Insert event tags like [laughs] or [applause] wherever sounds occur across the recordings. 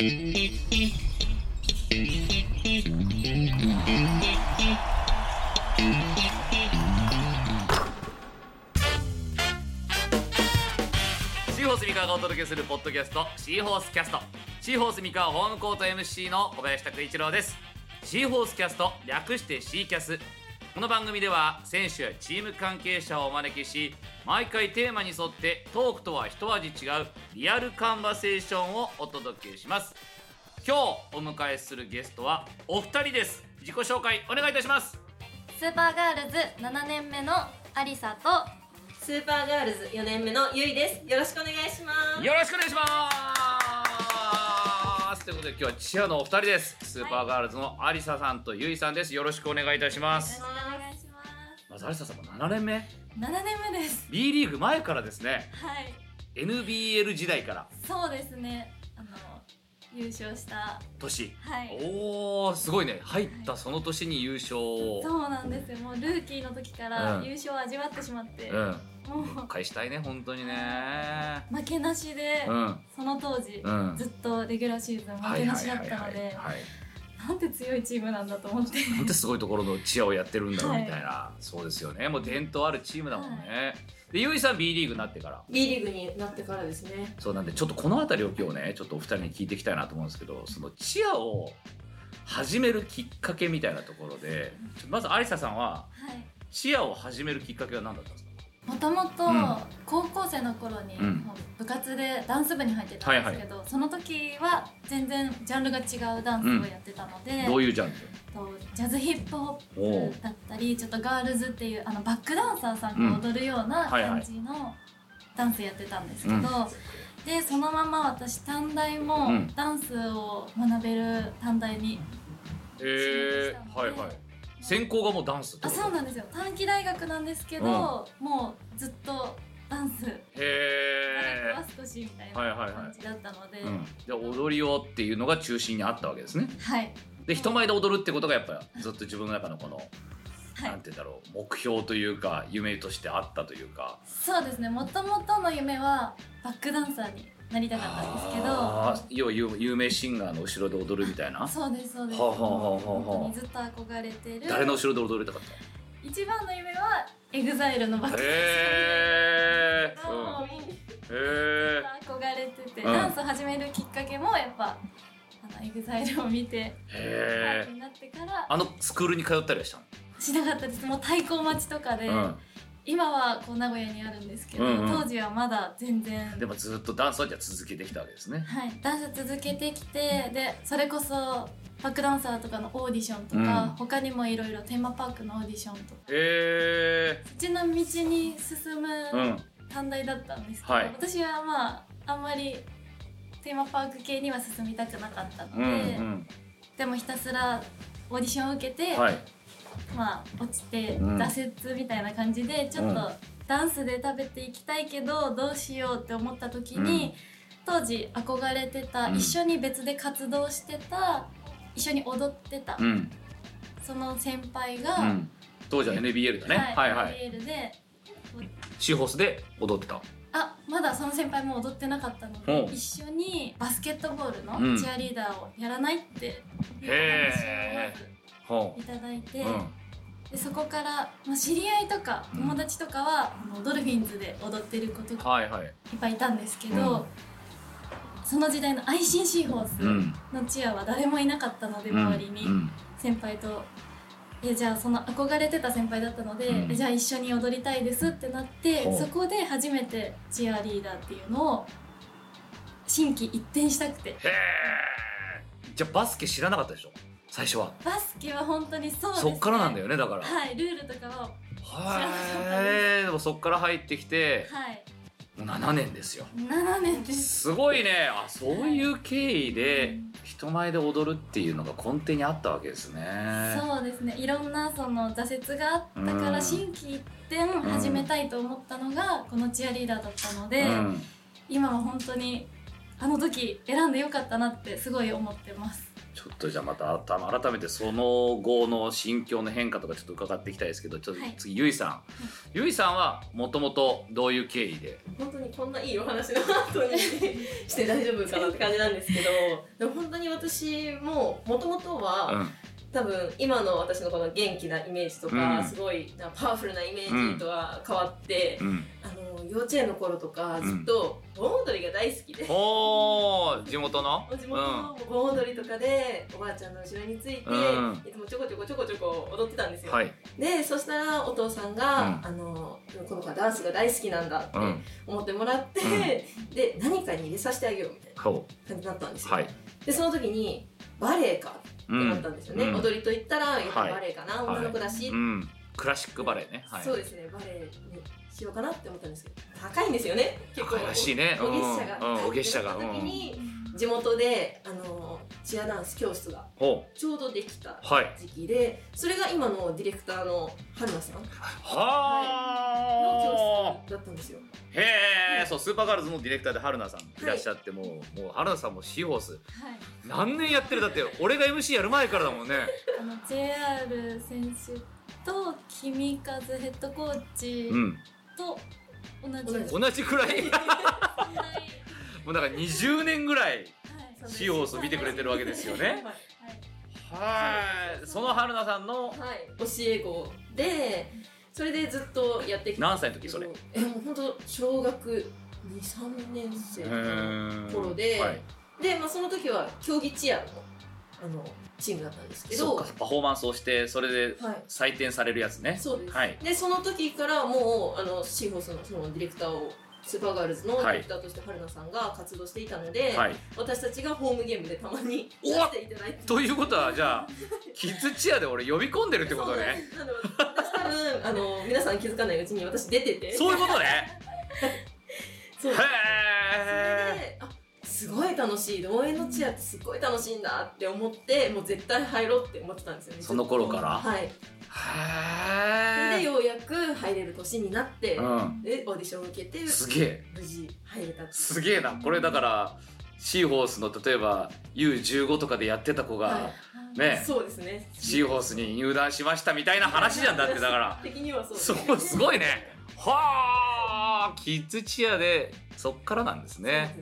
シーホース三河がお届けするポッドキャストシーホースキャスト。シーホース三河ホームコート MC の小林拓一郎です。シーホースキャスト略してシーキャス。この番組では選手やチーム関係者をお招きし毎回テーマに沿ってトークとは一味違うリアルカンバセーションをお届けします。今日お迎えするゲストはお二人です。自己紹介お願いいたします。スーパーガールズ7年目のアリサとスーパーガールズ4年目のゆいです。よろしくお願いします。よろしくお願いします。ということで今日はチアのお二人です。スーパーガールズのアリサさんとユイさんです。よろしくお願いいたします。よろしくお願いしままずアリサさんも7年目。す7年目です。B リーグ前からですね。はい。NBL 時代から。そうですね。あの優勝した。年。はい。おおすごいね。入ったその年に優勝を。そうなんですよ。もうルーキーの時からうん。優勝を味わってしまって、うん。もう。返したいね本当にね。負けなしで、うん。その当時、うん。ずっとレギュラーシーズン負けなしだったのはいではいなんて強いチームなんだと思って。なんてすごいところのチアをやってるんだろうはい。みたいな、そうですよね。もう伝統あるチームだもんね、でユイさん B リーグになってから。B リーグになってからですね。そうなんでちょっとこの辺りを今日ねちょっとお二人に聞いていきたいなと思うんですけどそのチアを始めるきっかけみたいなところでまずアリサさんははい。チアを始めるきっかけは何だったんですか？もともとうん。高校生の頃に、部活でダンス部に入ってたんですけど、その時は全然ジャンルが違うダンスをやってたので、どういうジャンル？とジャズヒップホップだったりちょっとガールズっていうあのバックダンサーさんが踊るような感じのダンスやってたんですけど、うん。でそのまま私短大もうん。ダンスを学べる短大に、へえはいはい専攻がもうダンスあそうなんですよ。短期大学なんですけど、もうずっとダンス。へえエは少しみたいなはいはいはい。感じだったので、うん、で踊りをっていうのが中心にあったわけですね。はい。で人前で踊るってことがやっぱずっと自分の中のこの、はい。なんて言うんだろう目標というか夢としてあったというか。そうですね。もともとの夢はバックダンサーになりたかったんですけど。要は有有名シンガーの後ろで踊るみたいな？そうですそうです。はあはあはあはあ本当にずっと憧れてる。誰の後ろで踊りたかっ一番の夢はエグザイルのバッた。クダンへえサー憧れてて、うん。ダンスを始めるきっかけもやっぱあのエグザイルを見てファンになってから。あのスクールに通ったりはしたの？しなかったです。もう太鼓待ちとかで、うん今はこう名古屋にあるんですけど、うんうん。当時はまだ全然。でもずっとダンスはじゃあ続けてきたわけですね。はい、ダンス続けてきてでそれこそバックダンサーとかのオーディションとか、うん。他にもいろいろテーマパークのオーディションとか。へえそっちの道に進むうん短大だったんですけど、はい。私はまああんまりテーマパーク系には進みたくなかったのうで、ん。でもひたすらオーディションを受けて、うんはいまあ落ちてうん。挫折みたいな感じでちょっとうんダンスで食べていきたいけどどうしようって思った時に、当時憧れてた、うん。一緒に別で活動してた一緒に踊ってた、うん。その先輩が、うん。当時は NBL だね。はいはい NBL でシーホースで踊ってた。あまだその先輩も踊ってなかったので一緒にバスケットボールうん。のチアリーダーをやらないっていうへ話をほまずいただいて、でそこから、まあ、知り合いとかうん。友達とかは、あのドルフィンズで踊ってる子とかはいっぱいいたんですけど、うん。その時代の ICC ホースうん。のチアは誰もいなかったので、周りに、うん。先輩と。えじゃあその憧れてた先輩だったので、うん。えじゃあ一緒に踊りたいですってなってそこで初めてチアリーダーっていうのを心機一転したくて。へえじゃあバスケ知らなかったでしょ？最初は。バスケは本当にそうですね。そっからなんだよねだから。はいルールとかはへえでもそっから入ってきてはい。もう7年ですよ。7年です。すごいね。あそういう経緯で人前で踊るっていうのが根底にあったわけですね。そうですね。いろんなその挫折があったかうん。ら心機一転始めたいと思ったのがこのチアリーダーだったので、うん。今は本当にあの時選んでよかったなってすごい思ってますちょっとじゃあまた改めてその後の心境の変化とかちょっと伺っていきたいですけどちょっと次、ゆいさん、ゆい。さんはもともとどういう経緯で？本当にこんないいお話の後にして大丈夫かなって感じなんですけどでも本当に私ももともとは、うん。多分今の私のこの元気なイメージとか、うん、すごいパワフルなイメージとは変わって、うん、あの幼稚園の頃とかずっと盆踊りが大好きで、うん、お地元の？[laughs] 地元の盆踊りとかでおばあちゃんの後ろについて、いつもちょこちょこちょこちょこ踊ってたんですよ、はい、でそしたらお父さんが、あのこの子はダンスが大好きなんだって思ってもらって、で何かに入れさせてあげようみたいな感じになったんですよ、はい、でその時にバレエかって思ったんですよね、うん、踊りといったらやっぱりバレエかな、はい、女の子だし、うん、クラシックバレエね、はい、そうですね。バレエにしようかなって思ったんですけど高いんですよね。結構高いしいね。お月謝が、うん、お月謝が。時に、地元であのチアダンス教室がちょうどできた時期で、はい、それが今のディレクターの春菜さん。は、はい、の教室だったんですよ。へえ、そうスーパーガールズのディレクターで春菜さんい。らっしゃって、もうもう春菜さんもシーホース、はい、何年やってるだって俺が MC やる前からだもんね。あの JR 選手と君和ヘッドコーチと同じ、うん、同じくらい。[laughs] もうだから20年ぐらいシーホース見てくれてるわけですよね。はい。その春菜さんの、はい、教え子でそれでずっとやってきた。何歳の時それ？えもう本当小学23年生の頃で、はい、で、まあ、その時は競技チアのあのチームだったんですけどパフォーマンスをしてそれで採点されるやつね、はい、そうです、はい、でその時からもうあのシーホースのそのディレクターをスーパーガールズのディレクターとして春菜さんが活動していたので、はい、私たちがホームゲームでたまに出していただいて。ということはじゃあ [laughs] キッズチアで俺呼び込んでるってことね。私多分あの皆さん気づかないうちに私出てて。そういうことね。[laughs] そう。へえすごい楽しい。応援のチアってすごい楽しいんだって思ってもう絶対入ろうって思ってたんですよね。その頃から？はい。それでようやく入れる年になって、うん、でオーディションを受けてすげえ。無事入れたすげえな。これだからシーホースの例えば U15 とかでやってた子が、はい、ね。そうですね。シーホースに入団しましたみたいな話じゃんだってだから。[laughs] 的にはそうそうすごいね。はあキッズチアでそっからなんですね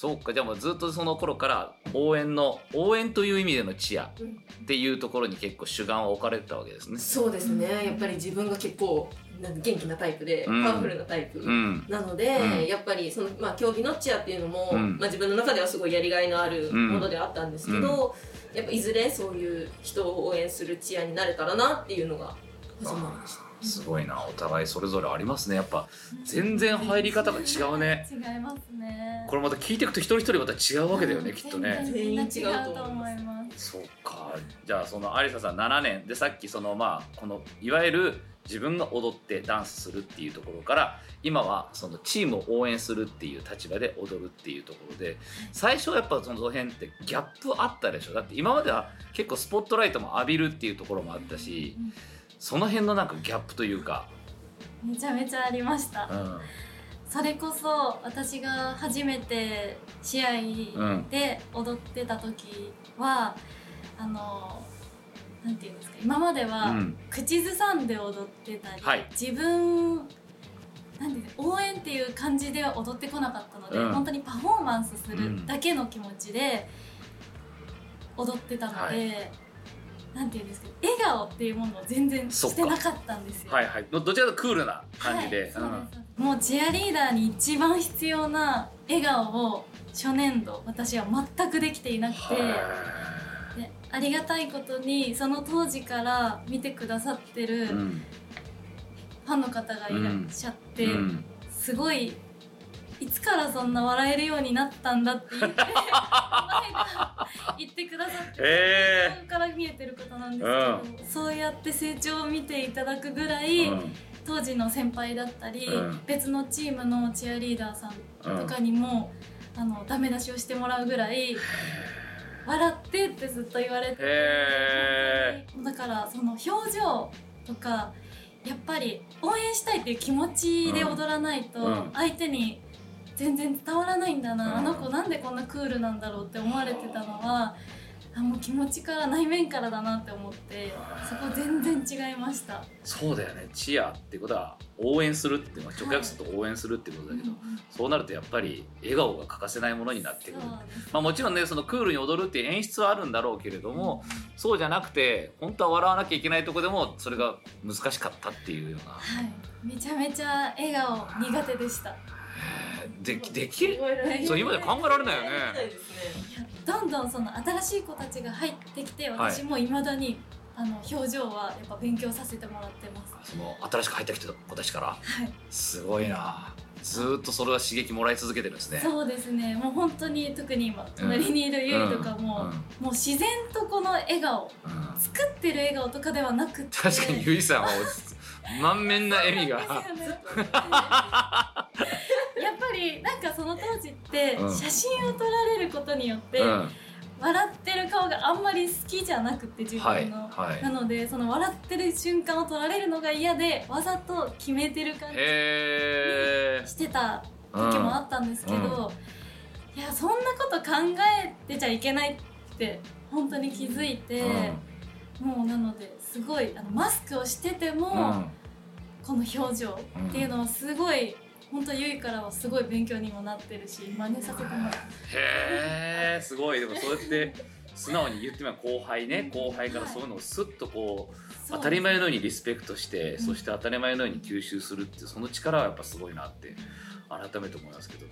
そうかじゃあもうずっとその頃から応援の応援という意味でのチアっていうところに結構主眼を置かれてたわけですね。そうですね。やっぱり自分が結構元気なタイプで、パワフルなタイプ。なので、うん、やっぱりその、まあ、競技のチアっていうのも、うん、まあ、自分の中ではすごいやりがいのあるものであったんですけど、うん、やっぱいずれそういう人を応援するチアになれたらなっていうのが始まりました。すごいな。お互いそれぞれありますね。やっぱ全然入り方が違うね。違いますね。これまた聞いていくと一人一人また違うわけだよね、きっとね。全員違うと思います。そうか。じゃあその有沙さん7年。でさっきそのまあこのいわゆる自分が踊ってダンスするっていうところから今はそのチームを応援するっていう立場で踊るっていうところで最初はやっぱその辺ってギャップあったでしょ。だって今までは結構スポットライトも浴びるっていうところもあったし、うんその辺のなんかギャップというか。めちゃめちゃありました、うん、それこそ私が初めて試合で踊ってた時は、うん、あのなんていうんですか今までは口ずさんで踊ってたり、はい、自分なんて応援っていう感じでは踊ってこなかったので、うん、本当にパフォーマンスするだけの気持ちで踊ってたので、はいなんていうんですか笑顔っていうものを全然してなかったんですよ。はいはい。どちらかとクールな感じで。はい、うん、もうチアリーダーに一番必要な笑顔を初年度私は全くできていなくて。でありがたいことにその当時から見てくださってるファンの方がいらっしゃって、うん、すごいいつからそんな笑えるようになったんだって言って言ってくださって、えー、から見えてる方なんですけど、うん、そうやって成長を見ていただくぐらい、うん、当時の先輩だったり、うん、別のチームのチアリーダーさんとかにも、あのダメ出しをしてもらうぐらい。笑ってってずっと言われて。だからその表情とかやっぱり応援したいっていう気持ちで踊らないと相手に全然伝わらないんだな、あの子なんでこんなクールなんだろうって思われてたのはあもう気持ちから内面からだなって思ってそこ全然違いました。そうだよね。チアってことは応援するっていうのは直訳すると応援するってことだけど、はい、そうなるとやっぱり笑顔が欠かせないものになってくる、まあ、もちろんねそのクールに踊るっていう演出はあるんだろうけれども、うん、そうじゃなくて本当は笑わなきゃいけないとこでもそれが難しかったっていうような、はい、めちゃめちゃ笑顔苦手でしたでできる。そう今で考えられないよね。どんどんその新しい子たちが入ってきて私もいまだに、あの表情はやっぱ勉強させてもらってます。その新しく入ってきた子たちから、はい、すごいな。ずっとそれは刺激もらい続けてるんですね。そうですね。もう本当に特に今隣にいるゆいとかも、うん。うん、もう自然とこの笑顔、うん、作ってる笑顔とかではなくて確かにゆいさんは満面な笑みが。やっぱりなんかその当時って写真を撮られることによって、うん。笑ってる顔があんまり好きじゃなくて自分の、はいはい、なのでその笑ってる瞬間を撮られるのが嫌でわざと決めてる感じにしてた時もあったんですけど、うん。うん、いやそんなこと考えてちゃいけないって本当に気づいて、うん、もうなのですごいあのマスクをしてても、この表情っていうのはすごい本当ゆいからはすごい勉強にもなってるし真似させてもらへえすごい。でもそうやって素直に言ってみれば後輩ね後輩からそういうのをスッとこう、当たり前のようにリスペクトして、そして当たり前のように吸収するってその力はやっぱすごいなって改めて思いますけど。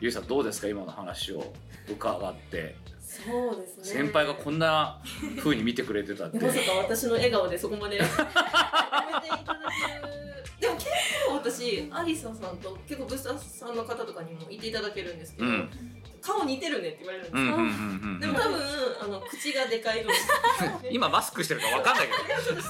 ゆいさんどうですか今の話を伺って。そうですね。先輩がこんなふうに見てくれてたって。[laughs] まさか私の笑顔でそこまでていただけるでも結構私アリサさんと結構ブスターさんの方とかにもいていただけるんですけど、うん、顔似てるねって言われるんですよ、でも多分あの口がでかいの今マスクしてるか分かんないけど。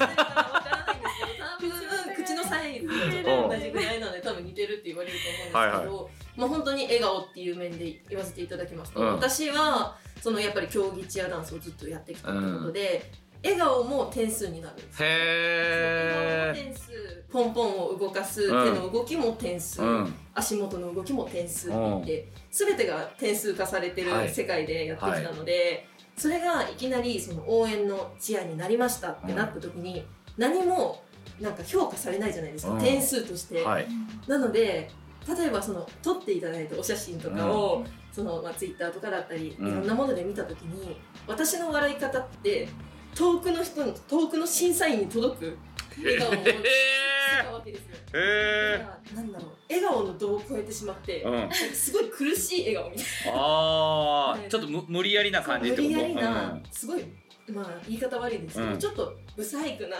口のサイズと同じぐらいなので多分似てるって言われると思うんですけど、はいはい、まあ本当に笑顔っていう面で言わせていただきますと、うん、私はそのやっぱり競技チアダンスをずっとやってきたということで、うん、笑顔も点数になるへ点数ポンポンを動かす、手の動きも点数、足元の動きも点数って言って、全てが点数化されてる世界でやってきたので、はい。はい、それがいきなりその応援のチアになりましたってなった時に、何もなんか評価されないじゃないですか、点数として、はい、なので例えばその撮っていただいたお写真とかを、そのまあ、ツイッターとかだったり、いろんなもので見た時に私の笑い方って遠くの人遠くの審査員に届く笑顔をしたわけですよ。へえ。なんだろう笑顔の度を超えてしまって、うん、すごい苦しい笑顔みたいな。ああ、ちょっとむ無理やりな感じってこと？無理やりな、すごいまあ言い方悪いんですけど、うん、ちょっと不細工な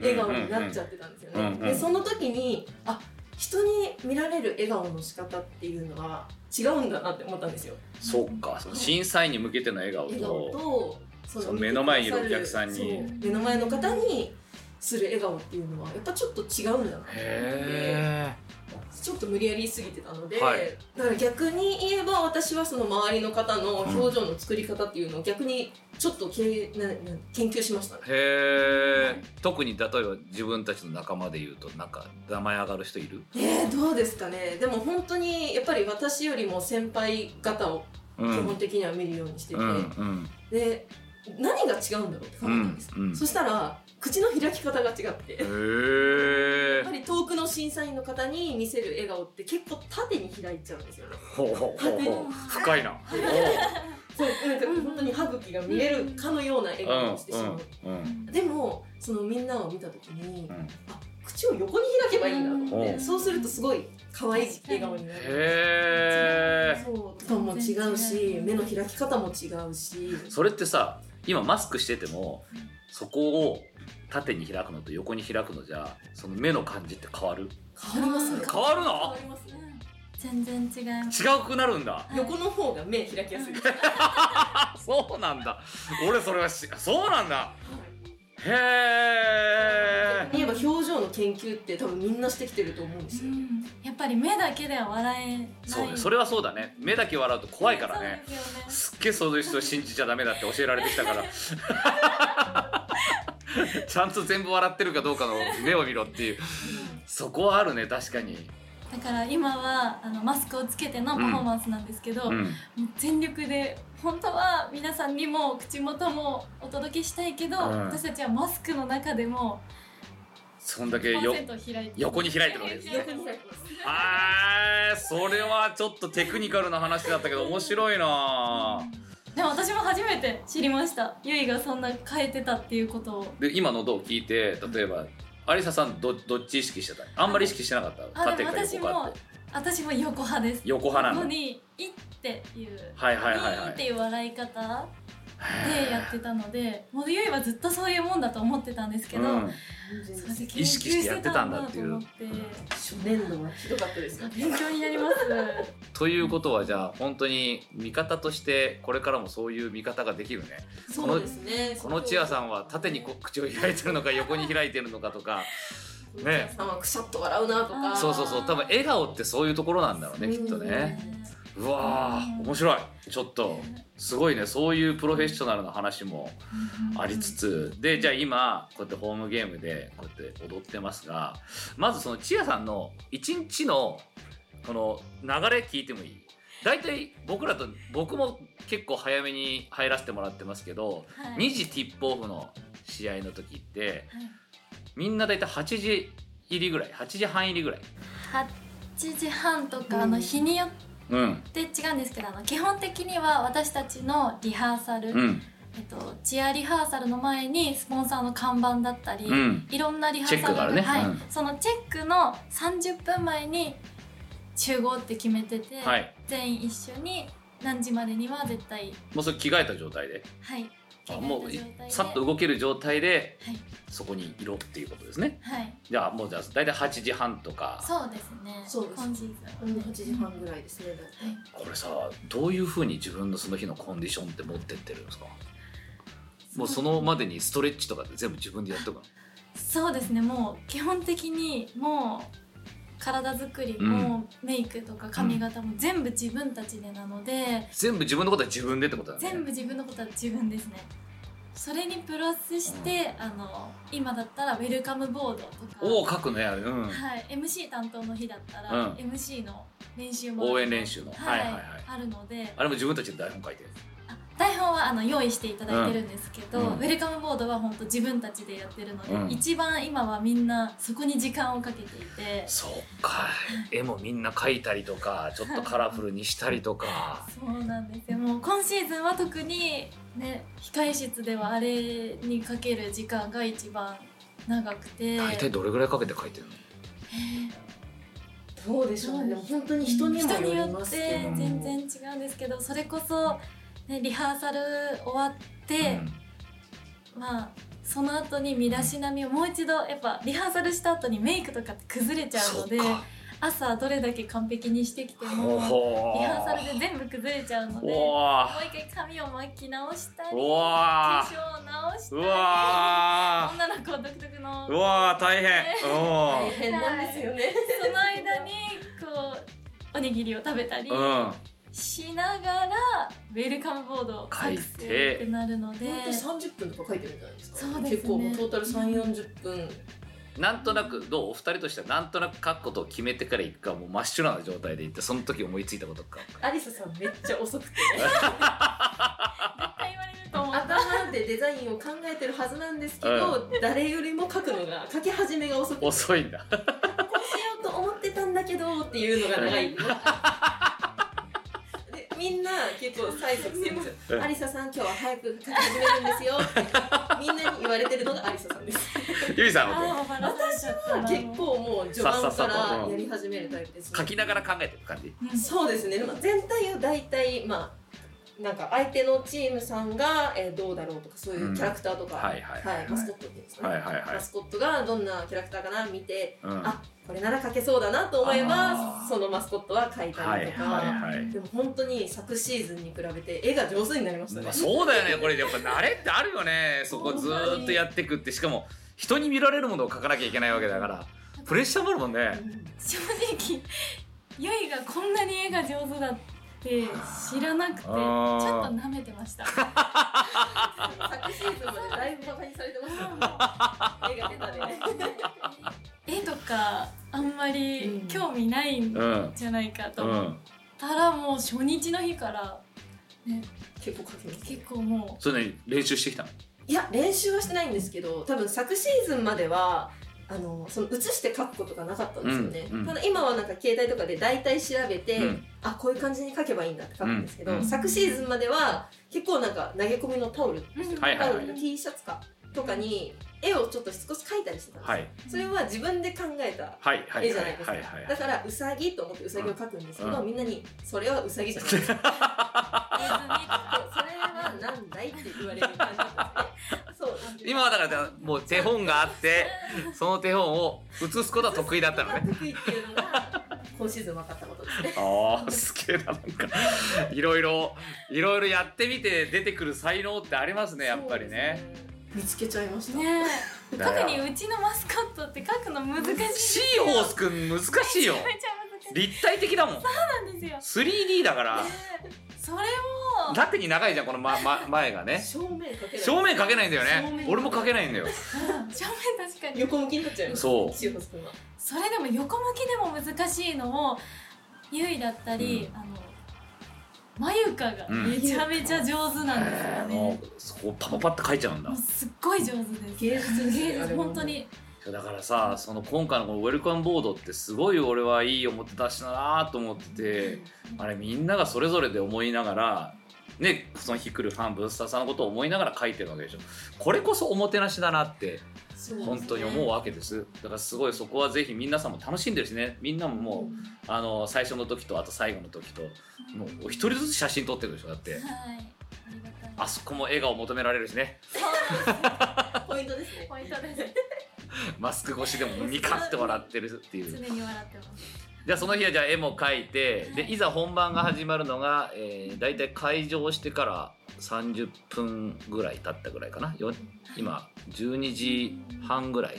笑顔になっちゃってたんですよね。でその時にあ人に見られる笑顔の仕方っていうのは違うんだなって思ったんですよ。そっか、その審査員に向けての笑顔と、とその目の前にいるお客さんに。目の前の方にする笑顔っていうのはやっぱちょっと違うんだなってちょっと無理やりすぎてたので、はい、だから逆に言えば私はその周りの方の表情の作り方っていうのを逆にちょっとけなな研究しましたね。へえ、特に例えば自分たちの仲間で言うとなんか名前上がる人いる？えー、どうですかね。でも本当にやっぱり私よりも先輩方を基本的には見るようにしてて、うんうんうん、で何が違うんだろうって考えたんです、うんうん、そしたら口の開き方が違って。やっぱり遠くの審査員の方に見せる笑顔って結構縦に開いちゃうんですよね。縦に。深いな。[laughs] そうなんか本当に歯茎が見えるかのような笑顔をしてしまう、うん。うん、でもそのみんなを見た時に、うん、あ口を横に開けばいいんだと思って、そうするとすごい可愛い笑顔になる。へえそう。トーンも違うし目の開き方も違うし。それってさ今マスクしててもそこを縦に開くのと横に開くのじゃその目の感じって変わる。変わりますね。変わるの？変わりますね。全然違います。違くなるんだ。横の方が目開きやすい [laughs] そうなんだ。俺それはしそうなんだ、へえ言えば表情の研究って多分みんなしてきてると思うんですよ、うん、やっぱり目だけでは笑えない。そうね。それはそうだね。目だけ笑うと怖いからね。ねすっげえそういう人信じちゃダメだって教えられてきたから。[laughs] ちゃんと全部笑ってるかどうかの目を見ろっていう。そこはあるね確かに。だから今はあのマスクをつけてのパフォーマンスなんですけど、うん、もう全力で本当は皆さんにも口元もお届けしたいけど、うん。私たちはマスクの中でもそんだけよ100%開いて横に開いてるわけですね。横に開いそれはちょっとテクニカルな話だったけど面白いな。でも私も初めて知りました。ゆいがそんな変えてたっていうことを。で今のどう聞いて例えば有沙さんどどっち意識してた？あんまり意識してなかった？あでも縦か私も横かって。私も横派です。横派なんだ。ここに「い」っていう「はいはいはいはい。い」っていう笑い方でやってたのでもうゆいはずっとそういうもんだと思ってたんですけど、うん。それで研究意識してやってたんだと思って初年度はひどかったです勉強になります。ということはじゃあ本当に見方としてこれからもそういう見方ができるね。そうですね。このチアさんは縦にこ口を開いてるのか横に開いてるのかとか [laughs] ねさんはくしゃっと笑うなとか。そうそうそう。多分笑顔ってそういうところなんだろうねきっとねうわー面白い。ちょっとすごいね。そういうプロフェッショナルな話もありつつ。でじゃあ今こうやってホームゲームでこうやって踊ってますがまずそのチアさんの一日のこの流れ聞いてもいい？大体僕らと僕も結構早めに入らせてもらってますけど、はい。2時ティップオフの試合の時ってはい。みんな大体8時入りぐらい8時半入りぐらい。8時半とか、うんあの日によっうん。て違うんですけどあの基本的には私たちのリハーサル、うん。えっと、チアリハーサルの前にスポンサーの看板だったり、うん。いろんなリハーサルチェックがあるね。はい。うん。そのチェックの30分前に集合って決めてて、はい。全員一緒に何時までには絶対もうそれ着替えた状態で。はい。あもうさっと動ける状態ではい。そこにいろっていうことですね。はい。じゃあもうじゃあ大体8時半とか。そうですね。そうです。今シーズうんン8時半ぐらいですねこれさどういうふうに自分のその日のコンディションって持ってってるんですか？もうそのまでにストレッチとかって全部自分でやっておくの？そうですね。もう基本的にもう体作りうん。もメイクとか髪型も全部自分たちでなので、全部自分のことは自分でってことだね。全部自分のことは自分ですね。それにプラスして、あの今だったらウェルカムボードとか。おお書くのや。るうん。はい、MC 担当の日だったら、うん。MC の練習も応援練習の。はいはいはい。はい。あるので。あれも自分たちで台本書いてるあ台本はあの用意していただいてるんですけど、うん。ウェルカムボードは本当自分たちでやってるので、うん。一番今はみんなそこに時間をかけていて。そうか。絵もみんな描いたりとかちょっとカラフルにしたりとか。そうなんですよ。もう今シーズンは特にね控え室ではあれにかける時間が一番長くて。大体どれぐらいかけて描いてるの？どうでしょうね。でも本当に人にもよ人によっりますけてど全然違うんですけどそれこそ、ね、リハーサル終わって、まあその後に身だしなみをもう一度やっぱリハーサルした後にメイクとかって崩れちゃうので朝どれだけ完璧にしてきてもほリハーサルで全部崩れちゃうのでもう一回髪を巻き直したり化粧を直したうりわ女の子独特のうわ大変。お大変なんですよね。その間にこうおにぎりを食べたりうんしながらウェルカムボードを作成ってなるので本当に30分とか書いてるんじゃないですか？そうですね。結構もうトータル3 4 0分。なんとなくどう？お二人としてはなんとなく書くことを決めてから行くかもう真っ白な状態で行ってその時思いついたことか。アリサさんめっちゃ遅くて。絶対言われると思う。頭でデザインを考えてるはずなんですけど、誰よりも書くのが書き始めが遅くて遅いんだこうしようと思ってたん。だけどっていうのが長いでみんな結構催促するんですうんよ「アリサさん今日は早く書き始めるんですよ」みんなに言われてるのがアリサさんです。ゆいさんあはーもう？バラされちゃったな結構もう序盤からやり始めるタイプですね。書きながら考えてる感じ？うんそうですね、まあ、全体を大体まあなんか相手のチームさんが、えーどうだろうとかそういうキャラクターとか、うんはいはいはい。はいマスコットっていうんですかね、はいはいはい。マスコットがどんなキャラクターかな見てうん。あこれなら描けそうだなと思えばそのマスコットは描いたはいりとか、はいはいでも本当に昨シーズンに比べて絵が上手になりましたね。まあ、そうだよね。これやっぱ慣れってあるよね。そこずーっとやってくって。しかも人に見られるものを書かなきゃいけないわけだからプレッシャーもあるもんね。正直ゆいがこんなに絵が上手だって知らなくてちょっと舐めてました。[laughs] 昨シーズンまでだいぶバカにされてました絵が下手で絵とかあんまりうん興味ないんうんじゃないかと。思っうん。たらもう初日の日から、ね、結構書きます結構もそれに練習してきたの？いや練習はしてないんですけど多分昨シーズンまではあのその写して書くことがなかったんですよね、うんうん。ただ今はなんか携帯とかで大体調べて、うん。あこういう感じに書けばいいんだって書くんですけど、うん。うん。昨シーズンまでは結構なんか投げ込みのタオル、タオル T シャツかとかに絵をちょっと少し描いたりしてたんですよ、はい。それは自分で考えた絵じゃないですか、だからうさぎと思ってうさぎを描くんですけど、うん。みんなにそれはうさぎじゃない [laughs] なんだいって言われる感じですね。そう今はだからもう手本があって [laughs] その手本を写すことは得意だったのね。得意っていうのが今シーズン分かったことですね。ああすげえななんか。いろいろいろいろやってみて出てくる才能ってありますねやっぱりね。見つけちゃいました、ね特にうちのマスコットって書くの難しいんですシーホースくん難しいよ。めちゃめちゃ難しい。立体的だもん。なんですよ。3D だから。ねえそれも楽に長いじゃんこの、ま [laughs] ま、前がね。正面かけない。正面かけないんだよね。俺もかけないんだよ。う [laughs] ん正面確かに。横向きになっちゃいます。そう。それでも横向きでも難しいのをゆいだったり、うあの眉かがうん。めちゃめちゃ上手なんですよね、もうそこパパパって書いちゃうんだ。すっごい上手です。芸術芸術本当にだからさその今回のこのウェルカムボードってすごい俺はいい思って出したなと思っててあれみんながそれぞれで思いながらねその日来るファンブースターさんのことを思いながら書いてるわけでしょ。これこそおもてなしだなって本当に思うわけです。だからすごいそこはぜひ皆さんも楽しんでるしね。みんなももうあの最初の時とあと最後の時ともうお一人ずつ写真撮ってるでしょだって。はい。あそこも笑顔求められるしね。[laughs] ポイントですね。ポイントですマスク越しでもニカって笑ってるっていう。常に笑ってます。じゃあその日はじゃあ絵も描いてでいざ本番が始まるのが、えー、大体会場してから30分ぐらい経ったぐらいかな。よ今12時半ぐらい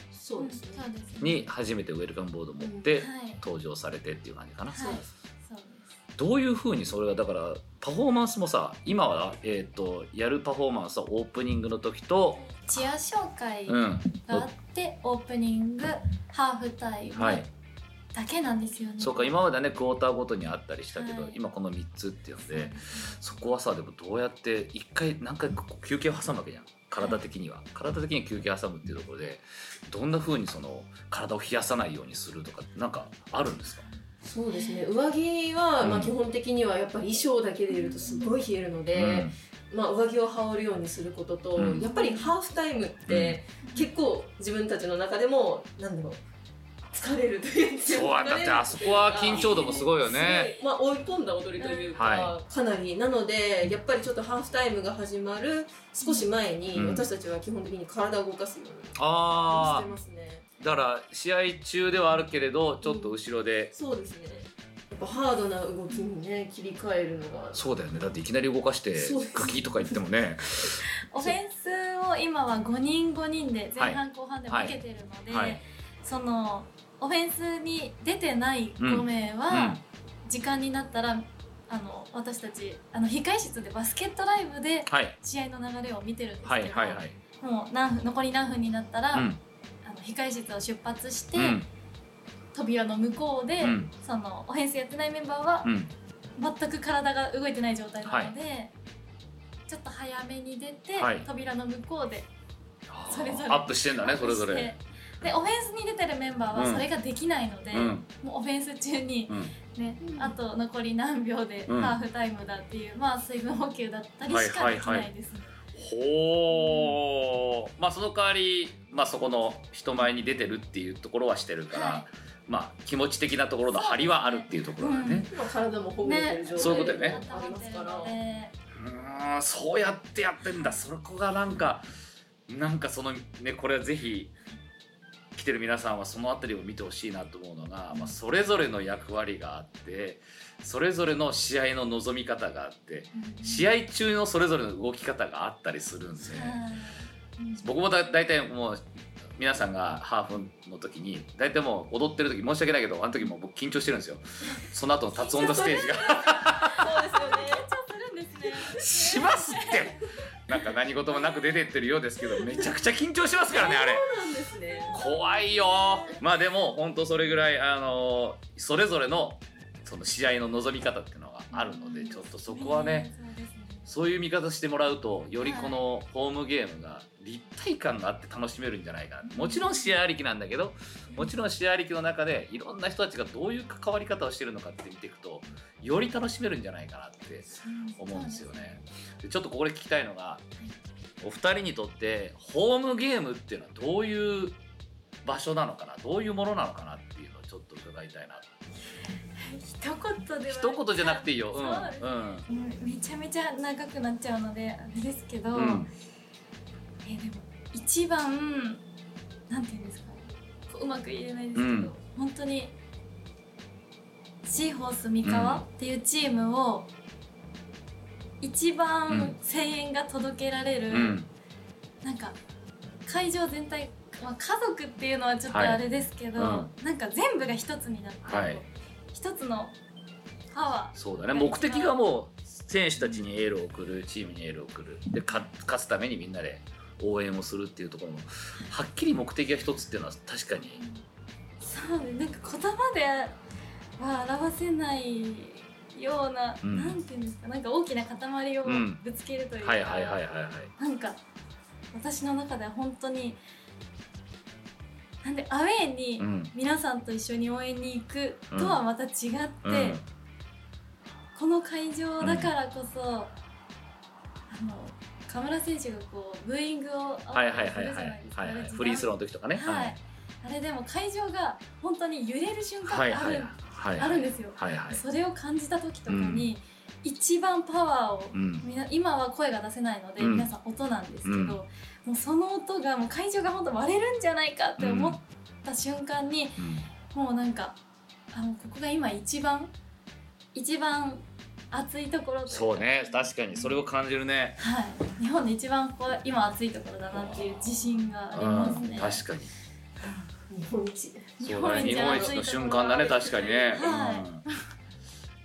に初めてウェルカムボード持ってはい。登場されてっていう感じかな、はいどういうふうにそれがだからパフォーマンスもさ今は、えー、とやるパフォーマンスはオープニングの時と、チア紹介うん。があって、オープニングハーフタイムはい、だけなんですよね、そうか今まではねクォーターごとにあったりしたけど、はい。今この3つっていうのでそこはさでもどうやって一回何回休憩を挟むわけじゃん。体的には、体的に休憩挟むっていうところでどんな風にその体を冷やさないようにするとかなんかあるんですか？そうですね。上着は、うん。まあ、基本的にはやっぱり衣装だけでいるとすごい冷えるので、まあ、上着を羽織るようにすることと、うん。やっぱりハーフタイムって結構自分たちの中でもなんだろう疲れるというそうだってあそこは緊張度もすごいよね。まあ、追い込んだ踊りというか、はかなり。なのでやっぱりちょっとハーフタイムが始まる少し前に、うん。私たちは基本的に体を動かすようにしてあますね。あだから試合中ではあるけれどちょっと後ろで、そうですね。やっぱハードな動きにね切り替えるのが。そうだよね。だっていきなり動かしてガキとか言ってもね。[laughs] オフェンスを今は5人5人で前半後半で分けてるので、はい。そのオフェンスに出てない5名は、時間になったらあの私たちあの控え室でバスケットライブではい。試合の流れを見てるんですけど、はいはいはい。もう何分残り何分になったら、うん控え室を出発して、うん。扉の向こうで、うん。そのオフェンスやってないメンバーはうん。全く体が動いてない状態なので、ちょっと早めに出て、はい。扉の向こうでそれぞれアップしてんだねそれぞれ。でオフェンスに出てるメンバーはそれができないので、うん。もうオフェンス中に、うん。ねあと残り何秒でうん。ハーフタイムだっていう、まあ水分補給だったりしかできないですね。ほうまあその代わりまあそこの人前に出てるっていうところはしてるから、はい。まあ気持ち的なところの張りはあるっていうところだね。まあ体もほぐれてる状態そういうことだよね。ありますから。でうーんそうやってやってんだ。そこがなんかなんかそのねこれはぜひ来てる皆さんはその辺りを見てほしいなと思うのが、まあ、それぞれの役割があってそれぞれの試合の望み方があって試合中のそれぞれの動き方があったりするんで、僕もだ大体もう皆さんがハーフの時に大体もう踊ってる時申し訳ないけどあの時もう僕緊張してるんですよ。その後の「達音だステージが。そうですよね。するんですね。しますって。なんか何事もなく出てってるようですけどめちゃくちゃ緊張しますからねあれ。怖いよ。まあでも本当それぐらいあのそれぞれのその試合の望み方っていうのがあるのでちょっとそこはね。そういう見方してもらうとよりこのホームゲームが立体感があって楽しめるんじゃないかな。もちろん試合ありきなんだけどもちろん試合ありきの中でいろんな人たちがどういう関わり方をしてるのかって見ていくとより楽しめるんじゃないかなって思うんですよね。でちょっとここで聞きたいのがお二人にとってホームゲームっていうのはどういう場所なのかなどういうものなのかなっていうのをちょっと伺いたいな一言では一言じゃなくていいよ、うんうん、めちゃめちゃ長くなっちゃうのであれですけど、うん、えでも一番なんていうんですかうまく言えないですけど、うん、本当にシーホース三河っていうチームを一番声援が届けられる、うん、なんか会場全体、まあ、家族っていうのはちょっとあれですけど、はい、なんか全部が一つになって、はい、一つのパワー。そうだね。目的がもう選手たちにエールを送るチームにエールを送る。で勝つためにみんなで応援をするっていうところもはっきり目的が一つっていうのは確かに。そうねなんか言葉では表せないような、うん、なんていうんですかなんか大きな塊をぶつけるというか、はいはいはいはいはい。なんか私の中では本当になんでアウェーに皆さんと一緒に応援に行くとはまた違って、うん、この会場だからこそ、うん、あの河村選手がこうブーイングをはいはいはいはい。はいフリースローの時とかね、はい、あれでも会場が本当に揺れる瞬間がある、あるんですよ、はいはい、それを感じた時とかに、一番パワーを、うん、今は声が出せないので、皆さん音なんですけど、もうその音がもう会場が本当割れるんじゃないかって思った瞬間に、うん、もうなんかあのここが今一番一番暑いところそうね確かに。それを感じるね。はい。日本で一番こう今暑いところだなっていう自信がありますね。確かに。日本一そうだね。日本一の瞬間だね確かにね、はい、うん。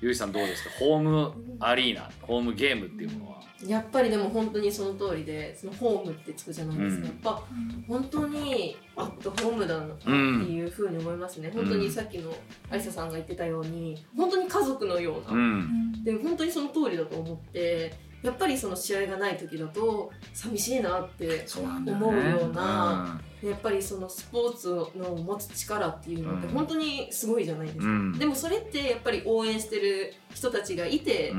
ゆいさんどうですか？ホームアリーナホームゲームっていうものはやっぱりでも本当にその通りでそのホームってつくじゃないですか、うん、やっぱ本当にアットホームだなっていうふうに思いますね、うん、本当にさっきのありささんが言ってたように本当に家族のような、うん、で本当にその通りだと思ってやっぱりその試合がない時だと寂しいなって思うようなやっぱりそのスポーツの持つ力っていうのって本当にすごいじゃないですか、でもそれってやっぱり応援してる人たちがいて、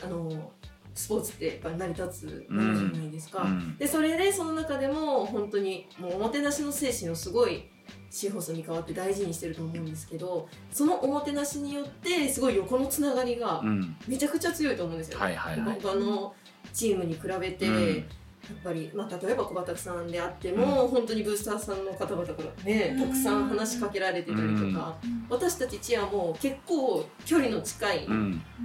あのスポーツってやっぱり成り立つものじゃないですか、うん、でそれでその中でも本当にもうおもてなしの精神をすごいシーホスに変わって大事にしてると思うんですけどそのおもてなしによってすごい横のつながりがめちゃくちゃ強いと思うんですよ、はいはいはい、他のチームに比べて、うん。やっぱり、まあ、例えば小畑さんであっても、うん、本当にブースターさんの方々からね、たくさん話しかけられてたりとか、うん、私たちチアも結構距離の近い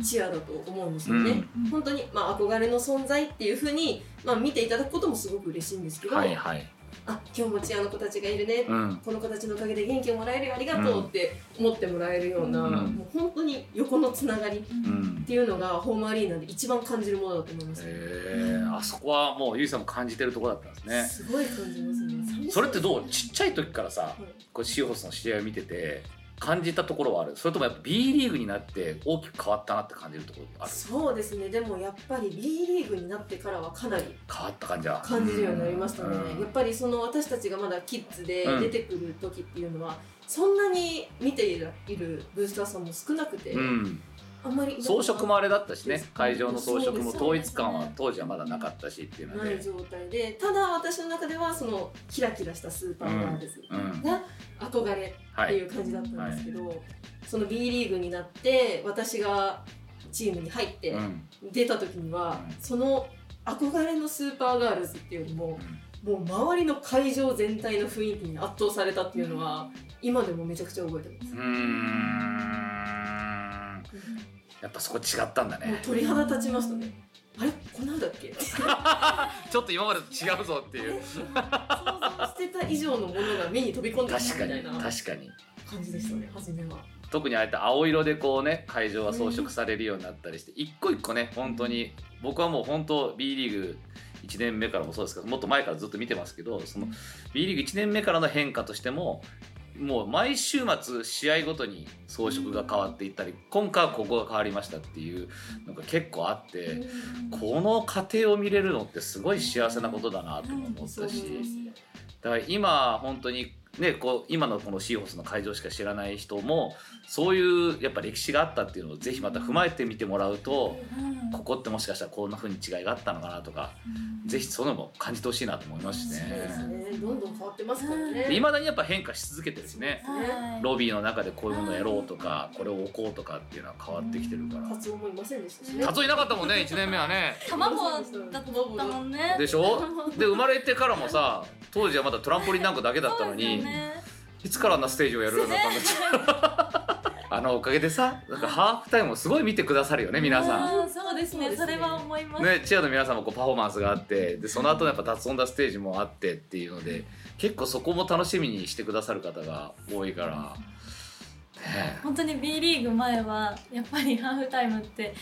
チアだと思うんですよね。うん、本当に、まあ、憧れの存在っていうふうに、まあ、見ていただくこともすごく嬉しいんですけど、はいはいあ今日もチアの子たちがいるね、うん、この子たちのおかげで元気をもらえるよありがとうって思ってもらえるような、うん、もう本当に横のつながりっていうのがホームアリーナで一番感じるものだと思います、ね、へあそこはもうゆいさんも感じてるところだったんですね。すごい感じますね。それってどう？ちっちゃい時からさ、はい、これシーホスの試合を見てて感じたところはある。それともやっぱ B リーグになって大きく変わったなって感じるところある？そうですね。でもやっぱり B リーグになってからはかなり変わった感じは。感じるようになりましたね、やっぱりその私たちがまだキッズで出てくる時っていうのは、そんなに見ているブースターさんも少なくて、うん装飾もあれだったしね会場の装飾も統一感は当時はまだなかったしっていうので。ない状態でただ私の中ではそのキラキラしたスーパーガールズが憧れっていう感じだったんですけど、はい。はい、その B リーグになって私がチームに入って出た時には、うん、その憧れのスーパーガールズっていうよりも、もう周りの会場全体の雰囲気に圧倒されたっていうのは、今でもめちゃくちゃ覚えてます。やっぱそこ違ったんだね。鳥肌立ちましたね。あれ？こんなんだっけ？[laughs] ちょっと今までと違うぞっていう。想像してた以上のものが目に飛び込んできたみたいな確かに感じでしたね初めは。特にああやって青色でこうね会場が装飾されるようになったりして、一個一個ね本当に僕はもう本当 B リーグ1年目からもそうですけどもっと前からずっと見てますけどその B リーグ1年目からの変化としてももう毎週末試合ごとに装飾が変わっていったり今回はここが変わりましたっていうのが結構あってこの過程を見れるのってすごい幸せなことだなと思ったしだから今本当にね、こう今のこのシーホスの会場しか知らない人もそういうやっぱ歴史があったっていうのをぜひまた踏まえてみてもらうと、ここってもしかしたらこんなふうに違いがあったのかなとか、ぜひそういうのも感じてほしいなと思いますしね。どんどん変わってますからね。いまだにやっぱ変化し続けてるしね、ロビーの中でこういうものをやろうとか、これを置こうとかっていうのは変わってきてるから。カツオもいませんでしたしね。カツオいなかったもんね、1年目はね。卵だと思ったもんね。でしょ？で生まれてからもさ当時はまだトランポリンなんかだけだったのに。いつからあんなステージをやるようになったんだ [laughs] あのおかげでさなんかハーフタイムをすごい見てくださるよね皆さん。そうですね。それは思います。ねチアの皆さんもこうパフォーマンスがあってでその後やっぱ脱音だステージもあってっていうので結構そこも楽しみにしてくださる方が多いから、ね、本当に B リーグ前はやっぱりハーフタイムって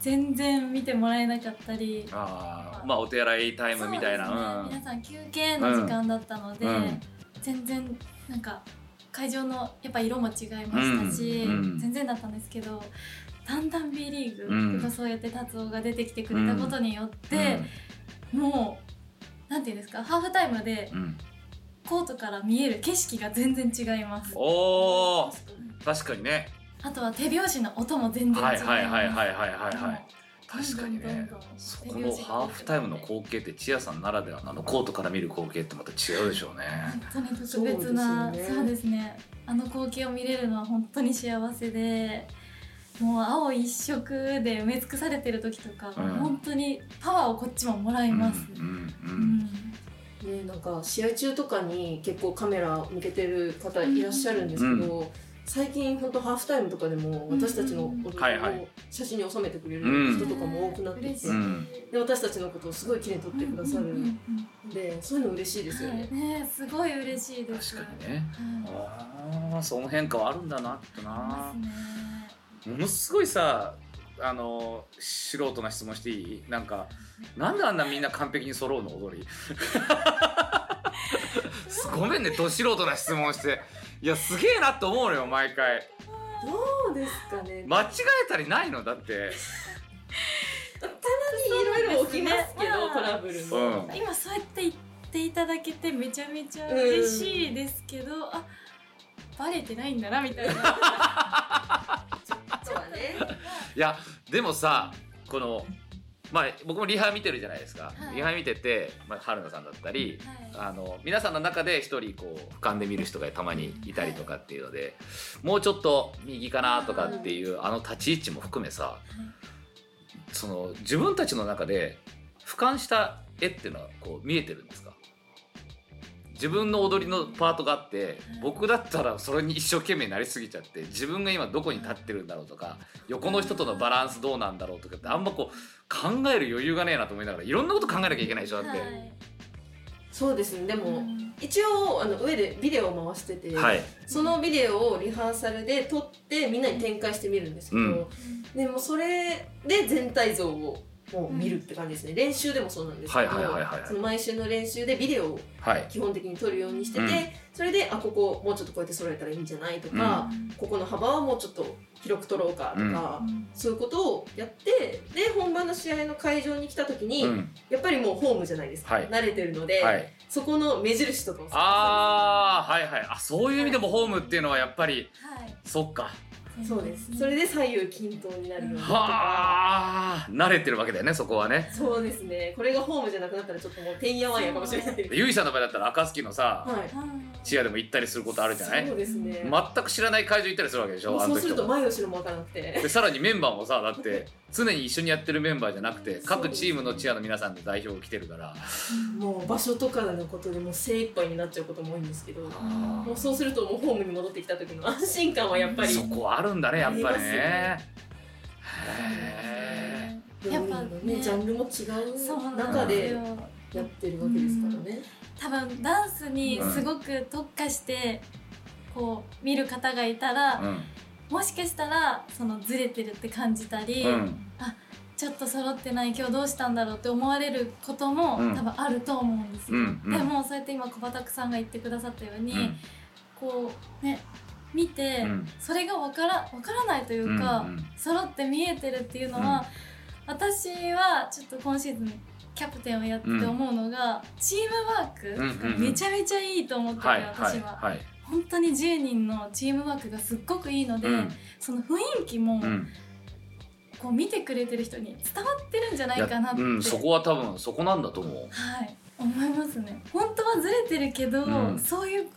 全然見てもらえなかったり。あまあお手洗いタイムみたいな、ねうん、皆さん休憩の時間だったので、うん、全然なんか会場のやっぱ色も違いましたし、うん、全然だったんですけどだんだん B リーグがそうやって達夫が出てきてくれたことによって、もうなんていうんですかハーフタイムで、コートから見える景色が全然違います。お確かにね。あとは手拍子の音も全然違います。はいはいはいはいはいはい。確かにね。そこのハーフタイムの光景ってチアさんならではのあのコートから見る光景ってまた違うでしょうね。本当に特別なそうですね。あの光景を見れるのは本当に幸せでもう青一色で埋め尽くされてる時とか、うん、本当にパワーをこっちももらいます、うんうん。うん。ね、なんか試合中とかに結構カメラ向けてる方いらっしゃるんですけど、うん最近本当ハーフタイムとかでも私たちの踊りを写真に収めてくれる人とかも多くなってきて、で私たちのことをすごいきれいに撮ってくださる。んでそういうの嬉しいですよね。ねすごい嬉しいです。確かにね。ああその変化はあるんだなってな。ものすごいさあの素人な質問していい？なんかなんであんなみんな完璧に揃うの？踊り。[laughs] ごめんねど素人な質問していやすげえなって思うのよ毎回。どうですかね。間違えたりないの？だって。たまにいろいろ起きますけど、トラブルも、うん、今そうやって言っていただけてめちゃめちゃ嬉しいですけど、うん、あバレてないんだなみたいな。[laughs] そうね。いやでもさこのまあ、僕もリハ見てるじゃないですか、はい、リハ見てて、まあ、春菜さんだったり、はい、あの皆さんの中で一人こう俯瞰で見る人がたまにいたりとかっていうので、もうちょっと右かなとかっていう、あの立ち位置も含めさ、その自分たちの中で俯瞰した絵っていうのはこう見えてるんですか？自分の踊りのパートがあって僕だったらそれに一生懸命なりすぎちゃって自分が今どこに立ってるんだろうとか横の人とのバランスどうなんだろうとかってあんまこう考える余裕がねえなと思いながらいろんなこと考えなきゃいけないでしょだって、はい、そうですね。でも、うん、一応あの上でビデオを回してて、はい、そのビデオをリハーサルで撮ってみんなに展開してみるんですけど、うん、でもそれで全体像をを見るって感じですね、練習でもそうなんですけど、その毎週の練習でビデオを基本的に撮るようにしてて、はい、それであここもうちょっとこうやって揃えたらいいんじゃないとか、うん、ここの幅はもうちょっと広く撮ろうかとか、うん、そういうことをやってで本番の試合の会場に来た時に、うん、やっぱりもうホームじゃないですか、はい、慣れてるので、はい、そこの目印とかをああはいはい。あそういう意味でもホームっていうのはやっぱり、はい、そっかそうです。それで左右均等になるようにとか。慣れてるわけだよねそこはね。そうですね。これがホームじゃなくなったらちょっともうてんやわんやかもしれない。ゆいさんの場合だったら暁のさ、はい、チアでも行ったりすることあるじゃない？そうですね。全く知らない会場行ったりするわけでしょそうすると前後ろも分からなくて。でさらにメンバーもさだって常に一緒にやってるメンバーじゃなくて各チームのチアの皆さんで代表来てるから。もう場所とかのことでもう精一杯になっちゃうことも多いんですけどもうそうするともうホームに戻ってきた時の安心感はやっぱりそこあるんだねやっぱりね。ね。やっぱね。ジャンルも違う中でやってるわけですからね。多分ダンスにすごく特化してこう見る方がいたら、もしかしたらそのずれてるって感じたり、うん、あちょっと揃ってない今日どうしたんだろうって思われることも、多分あると思うんですよ、うんうん、でもそうやって今小畑さんが言ってくださったように、こうね見て、うん、それが分から分からないというか、うんうん、揃って見えてるっていうのは、うん、私はちょっと今シーズンキャプテンをやって思うのが、うん、チームワークがめちゃめちゃいいと思ってて、私は、はいは。い、本当に10人のチームワークがすっごくいいので、その雰囲気も、こう見てくれてる人に伝わってるんじゃないかなって、うん、そこは多分そこなんだと思う。はい。思いますね。本当はずれてるけど、うん、そういう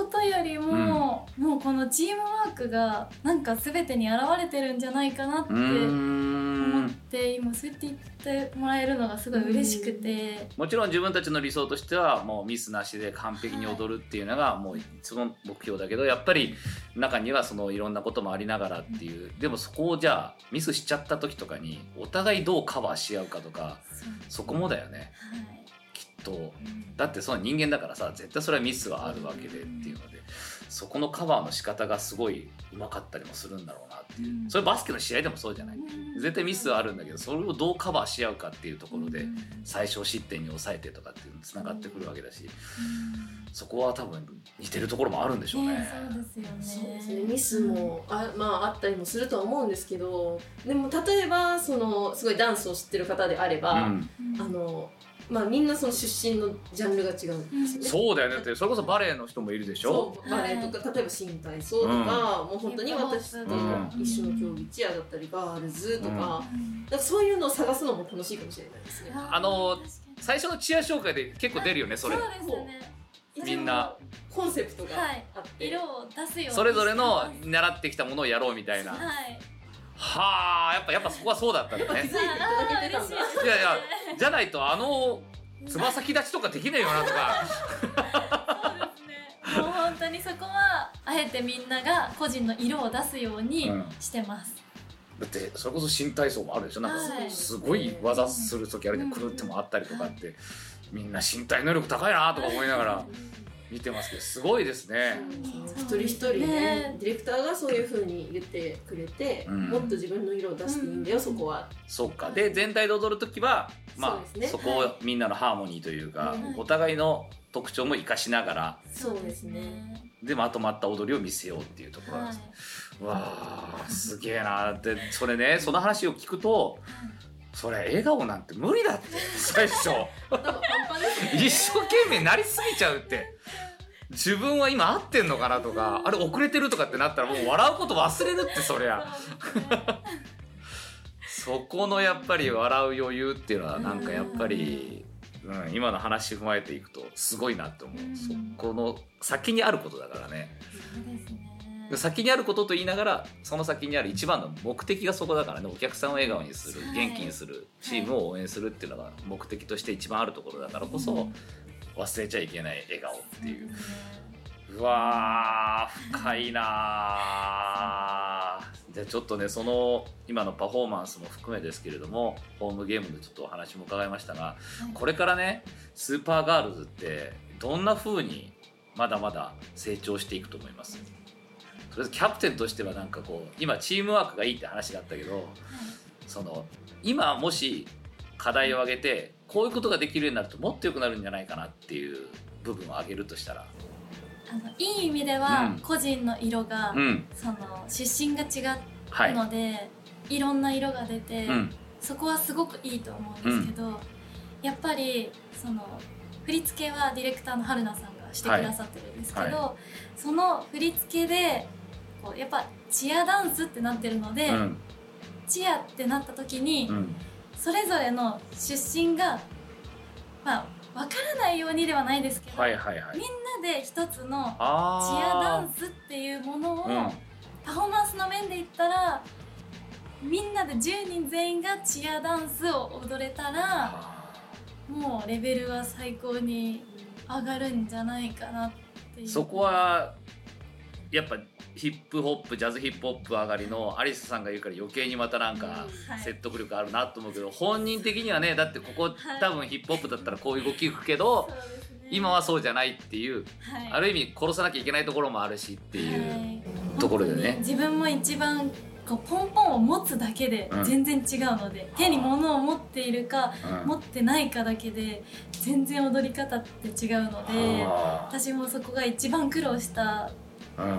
ことよりも、うん、もうこのチームワークがなんか全てに現れてるんじゃないかなって思って今そうやって言ってもらえるのがすごい嬉しくて。もちろん自分たちの理想としてはもうミスなしで完璧に踊るっていうのがもうその目標だけどやっぱり中にはそのいろんなこともありながらっていう。でもそこをじゃあミスしちゃった時とかにお互いどうカバーし合うかとかそこもだよね。はいとだってその人間だからさ絶対それはミスはあるわけでっていうのでそこのカバーの仕方がすごいうまかったりもするんだろうなっていう。それバスケの試合でもそうじゃない？絶対ミスはあるんだけどそれをどうカバーし合うかっていうところで最小失点に抑えてとかっていうのにつながってくるわけだしそこは多分似てるところもあるんでしょうね。そうですよね。そうですね。ミスもあ,、まあ、あったりもするとは思うんですけどでも例えばそのすごいダンスを知ってる方であれば、うん、あのまあみんなその出身のジャンルが違うんですよね。そうだよねってそれこそバレエの人もいるでしょ？バレエとか例えば新体操とか、うん、もう本当に私と一緒の競技チアだったりガールズとか、うん、かそういうのを探すのも楽しいかもしれないですね。あの最初のチア紹介で結構出るよねそれ。そうですね。みんなコンセプトがあって、はい、色を出すよそれぞれの習ってきたものをやろうみたいな。はいはあやっぱやっぱそこはそうだったんだね。いやいやじゃないとあのつま先立ちとかできねえよなとか。もう本当にそこはあえてみんなが個人の色を出すようにしてます。うん、だってそれこそ新体操もあるでしょ。なんかすごい技する時あるじゃん。狂ってもあったりとかってみんな身体能力高いなとか思いながら見てますけどすごいですね。一人一人ねディレクターがそういうふうに言ってくれて、うん、もっと自分の色を出していいんだよ、うん、そこは。そうか。で全体で踊る時はまあ、ね、そこをみんなのハーモニーというか、はい、お互いの特徴も生かしながらそうですね。でまとまった踊りを見せようっていうところです、はい、わあすげえなってそれねその話を聞くと。それ笑顔なんて無理だって最初。一生懸命なりすぎちゃうって。自分は今合ってんのかなとかあれ遅れてるとかってなったらもう笑うこと忘れるってそりゃ。そこのやっぱり笑う余裕っていうのはなんかやっぱり、うん、今の話踏まえていくとすごいなって思う、そこの先にあることだからね。そうですね先にあることと言いながらその先にある一番の目的がそこだからね。お客さんを笑顔にする元気にするチームを応援するっていうのが目的として一番あるところだからこそ忘れちゃいけない笑顔っていう。うわ深いなじゃあちょっとねその今のパフォーマンスも含めですけれどもホームゲームでちょっとお話も伺いましたが、これからねスーパーガールズってどんな風にまだまだ成長していくと思います？キャプテンとしてはなんかこう今チームワークがいいって話があったけど、はい、その今もし課題を挙げてこういうことができるようになるともっと良くなるんじゃないかなっていう部分を挙げるとしたら。あのいい意味では個人の色が、うん、その出身が違うので、はい、いろんな色が出て、うん、そこはすごくいいと思うんですけど、うん、やっぱりその振り付けはディレクターの春菜さんがしてくださってるんですけど、はい。はい、その振り付けでこうやっぱチアダンスってなってるので、うん、チアってなった時に、うん、それぞれの出身がまあ分からないようにではないですけど、はいはいはい、みんなで一つのチアダンスっていうものを、うん、パフォーマンスの面で言ったらみんなで10人全員がチアダンスを踊れたらもうレベルは最高に上がるんじゃないかなっていう。そこはやっぱヒップホップジャズヒップホップ上がりのアリスさんが言うから余計にまたなんか説得力あるなと思うけど、はい、本人的にはねだってここ多分ヒップホップだったらこういう動きいくけど、はい今はそうじゃないっていう、はい、ある意味殺さなきゃいけないところもあるしっていうところでね。自分も一番こうポンポンを持つだけで全然違うので、うん、手に物を持っているか、うん、持ってないかだけで全然踊り方って違うので私もそこが一番苦労した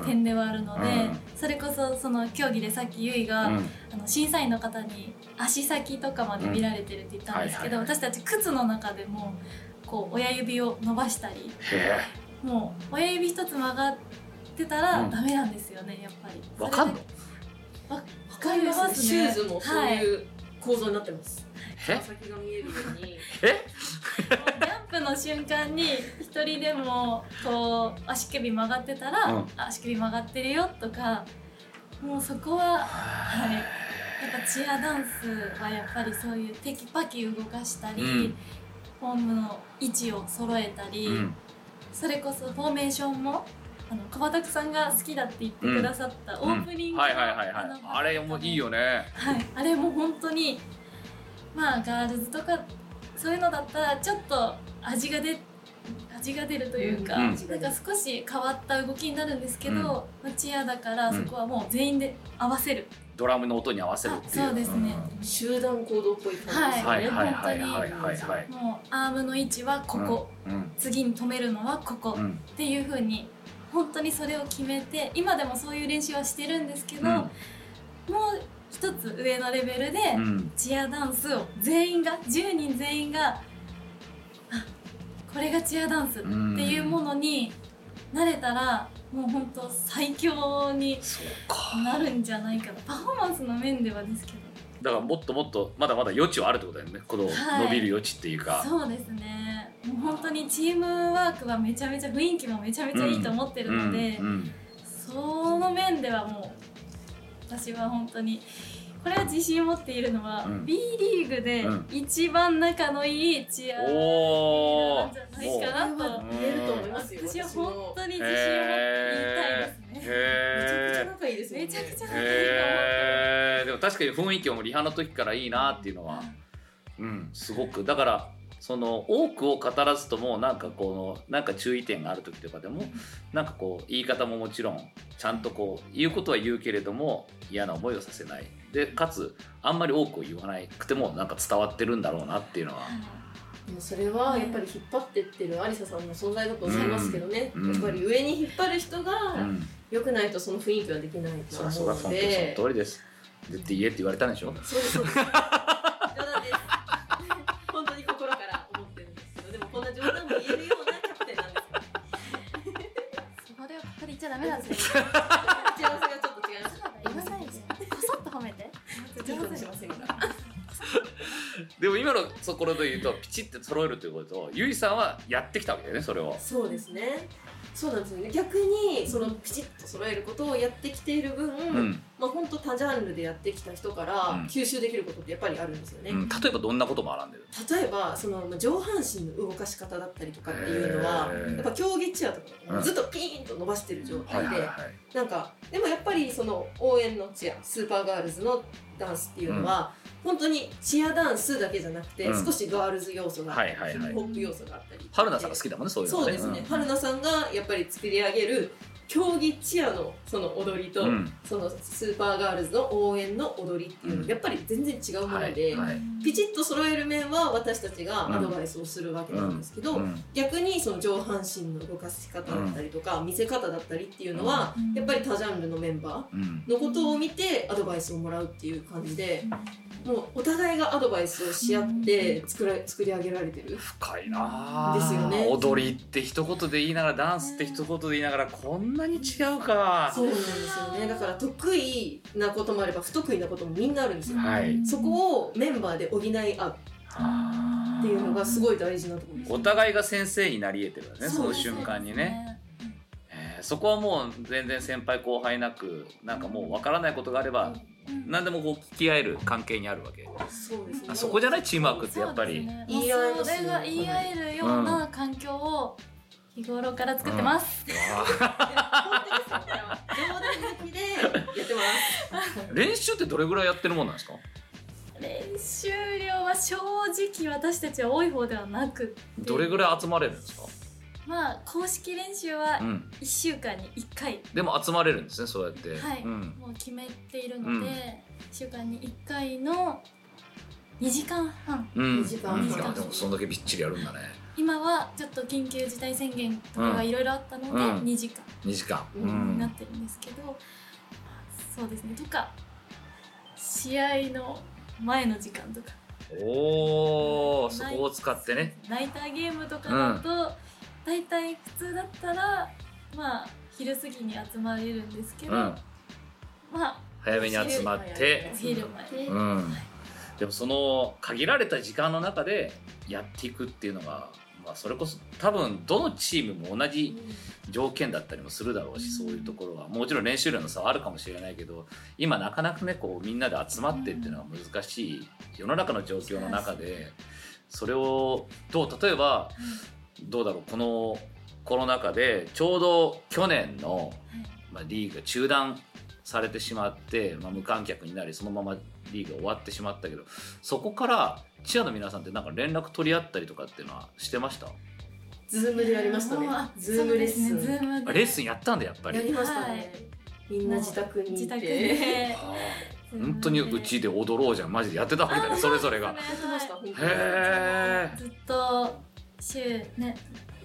点ではあるので、うん、それこそその競技でさっきゆいが、あの審査員の方に足先とかまで見られてるって言ったんですけど、私たち靴の中でもこう親指を伸ばしたりもう親指一つ曲がってたらダメなんですよね、やっぱり。わかんの？わかりますね。シューズもそういう構造になってます。え？先が見えるように。え？の瞬間に一人でもこう足首曲がってたら、うん、足首曲がってるよとかもうそこははい。やっぱチアダンスはやっぱりそういうテキパキ動かしたり、うん、フォームの位置を揃えたり、うん、それこそフォーメーションもあの川拓さんが好きだって言ってくださったオープニングの、あれもいいよね。はい。あれも本当にまあガールズとかそういうのだったらちょっと味が出味が出るというか、うん、なんか少し変わった動きになるんですけど、うん、チアだからそこはもう全員で合わせる、ドラムの音に合わせるっていう。そうですね、うん、集団行動っぽい感じですね、はい、はいはいはい。はい。もうアームの位置はここ、次に止めるのはここ、っていうふうに本当にそれを決めて今でもそういう練習はしてるんですけど、もう一つ上のレベルでチアダンスを全員が10人全員があこれがチアダンスっていうものになれたらもう本当最強になるんじゃないかなパフォーマンスの面ではですけど。だからもっともっとまだまだ余地はあるってことだよね。この伸びる余地っていうか、はい、そうですね。もう本当にチームワークはめちゃめちゃ雰囲気もめちゃめちゃいいと思ってるので、うんうんうん、その面ではもう私は本当にこれは自信を持っているのは、うん、B リーグで一番仲のいいチアなんじゃないかなと言えると思います。よ私は本当に自信を持って言いたいですね。めちゃくちゃ仲いいですめちゃくちゃ仲いいと思でも確かに雰囲気もリハの時からいいなっていうのはうんすごく。だからその多くを語らずともなんかこのなんか注意点がある時とかでもなんかこう言い方ももちろんちゃんとこう言うことは言うけれども嫌な思いをさせないでかつあんまり多くを言わなくてもなんか伝わってるんだろうなっていうのは。でもそれはやっぱり引っ張ってってるありささんの存在だと思いますけどね、うん、やっぱり上に引っ張る人が良くないとその雰囲気はできないと思うので、うん、そその通りです。絶対言えって言われたんでしょ。そうですそうですころで言うとピチッて揃えるということをゆいさんはやってきたわけだよねそれを。そうですね。そうなんですよね。逆にそのピチッと揃えることをやってきている分、うん、まあ本当多ジャンルでやってきた人から吸収できることってやっぱりあるんですよね、うん、例えばどんなこともあらんでる例えばその上半身の動かし方だったりとかっていうのはやっぱ競技チアとかずっとピーンと伸ばしてる状態で、なんかでもやっぱりその応援のチアスーパーガールズのダンスっていうのは、本当にチアダンスだけじゃなくて、うん、少しガールズ要素があったり、ヒップホップ要素があったり春菜さんが好きだもんねそういうのね。そうですね、うん、春菜さんがやっぱり作り上げる競技チアのその踊りと、うん、そのスーパーガールズの応援の踊りっていうのはやっぱり全然違うもので、はいはい、ピチッと揃える面は私たちがアドバイスをするわけなんですけど、うん、逆にその上半身の動かし方だったりとか、見せ方だったりっていうのは、やっぱり他ジャンルのメンバーのことを見てアドバイスをもらうっていう感じで。もうお互いがアドバイスをし合って作ら作り上げられてる深いなですよね。踊りって一言で言いながらダンスって一言で言いながらこんなに違うか。そうなんですよね。だから得意なこともあれば不得意なこともみんなあるんですよ、はい、そこをメンバーで補い合う。っていうのがすごい大事なところです、お互いが先生になり得てるねその瞬間にね。そこはもう全然先輩後輩なくなんかもう分からないことがあれば何でもこう聞き合える関係にあるわけ。そうです、ね、そこじゃない？チームワークってやっぱり、ね、言い合えそれが言い合えるような環境を日頃から作ってます、うん、練習ってどれぐらいやってるもんなんですか？練習量は正直私たちは多い方ではなくどれぐらい集まれるんですか？まあ公式練習はうん。1週間に1回、でも集まれるんですねそうやって。はい。うん。もう決めているので、うん。1週間に1回の2時間半。うん。二時間うん二時間いやでもそんだけびっちりやるんだね今はちょっと緊急事態宣言とかがいろいろあったので、うん。2時間2時間。うん。になってるんですけど、そうですね。とか試合の前の時間とか。おおそこを使ってね。ナイターゲームとかだと、大体普通だったらまあ昼過ぎに集まれるんですけど、うん。まあ早めに集まって。お昼前。うんでもその限られた時間の中でやっていくっていうのが、まあ、それこそ多分どのチームも同じ条件だったりもするだろうし、そういうところは。もちろん練習量の差はあるかもしれないけど今なかなかねこうみんなで集まってっていうのは難しい。世の中の状況の中でそれをどう例えばどうだろうこのコロナ禍でちょうど去年の、まあ、リーグが中断されてしまって、まあ、無観客になりそのままリーグが終わってしまったけどそこからチアの皆さんってなんか連絡取り合ったりとかっていうのはしてました？ズームでやりましたね。ズームレッスン。ねズームレッスンやったんだやっぱり。やりましたはい。ねみんな自宅に自宅で本当にうちで踊ろうじゃん。マジでやってたわけだねそれぞれが。ややってましたへえずっと週ね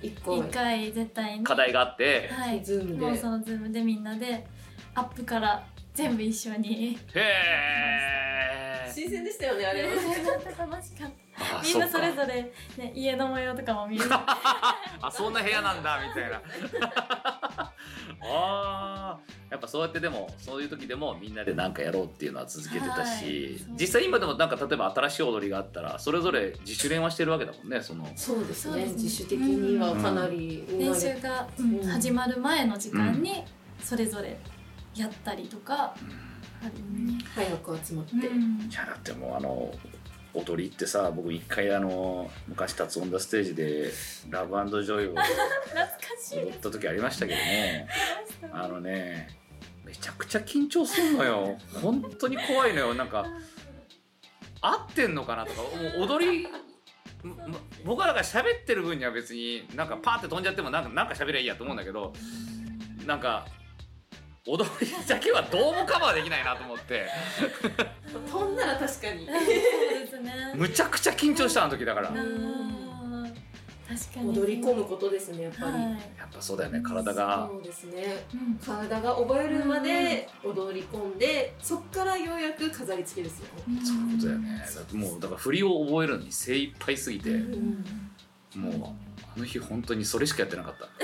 一個1回絶対に。課題があって。はい。ズームで。もうそのズームでみんなでアップから全部一緒に。へえ新鮮でしたよねあれ。[laughs] 楽しかったあみんなそれぞれ、ね、家の模様とかも見る。[laughs] あそんな部屋なんだみたいな。[laughs] あー。やっぱそうやってでもそういう時でもみんなで何かやろうっていうのは続けてたし、はい実際今でもなんか例えば新しい踊りがあったらそれぞれ自主練はしてるわけだもんねその。そうですね。ね。自主的にはかなりみん。練習が、うんうん。始まる前の時間にそれぞれやったりとか早く集まって。うんいやだってもうあの踊りってさ僕一回あの昔「タツオンダステージ」で「ラブジョイ」を [laughs] 懐かしい。踊った時ありましたけどね。あのねめちゃくちゃ緊張するのよ。本当に怖いのよ。なんか合ってんのかなとかもう踊りま僕はだから喋ってる分には別になんかパーって飛んじゃってもなんかなんか喋りゃいいやと思うんだけどなんか踊りだけはどうもカバーできないなと思って。飛んだら確かに。そうですね。むちゃくちゃ緊張したあの時だから。やうん。確かに。踊り込むことですねやっぱり、はい。っぱそうだよね体が。そうですね。うん。体が覚えるまで踊り込んでそっからようやく飾り付けですよ。ねそういうことだよね。だってもうだから振りを覚えるのに精一杯すぎてうん。もうあの日本当にそれしかやってなかった。[laughs]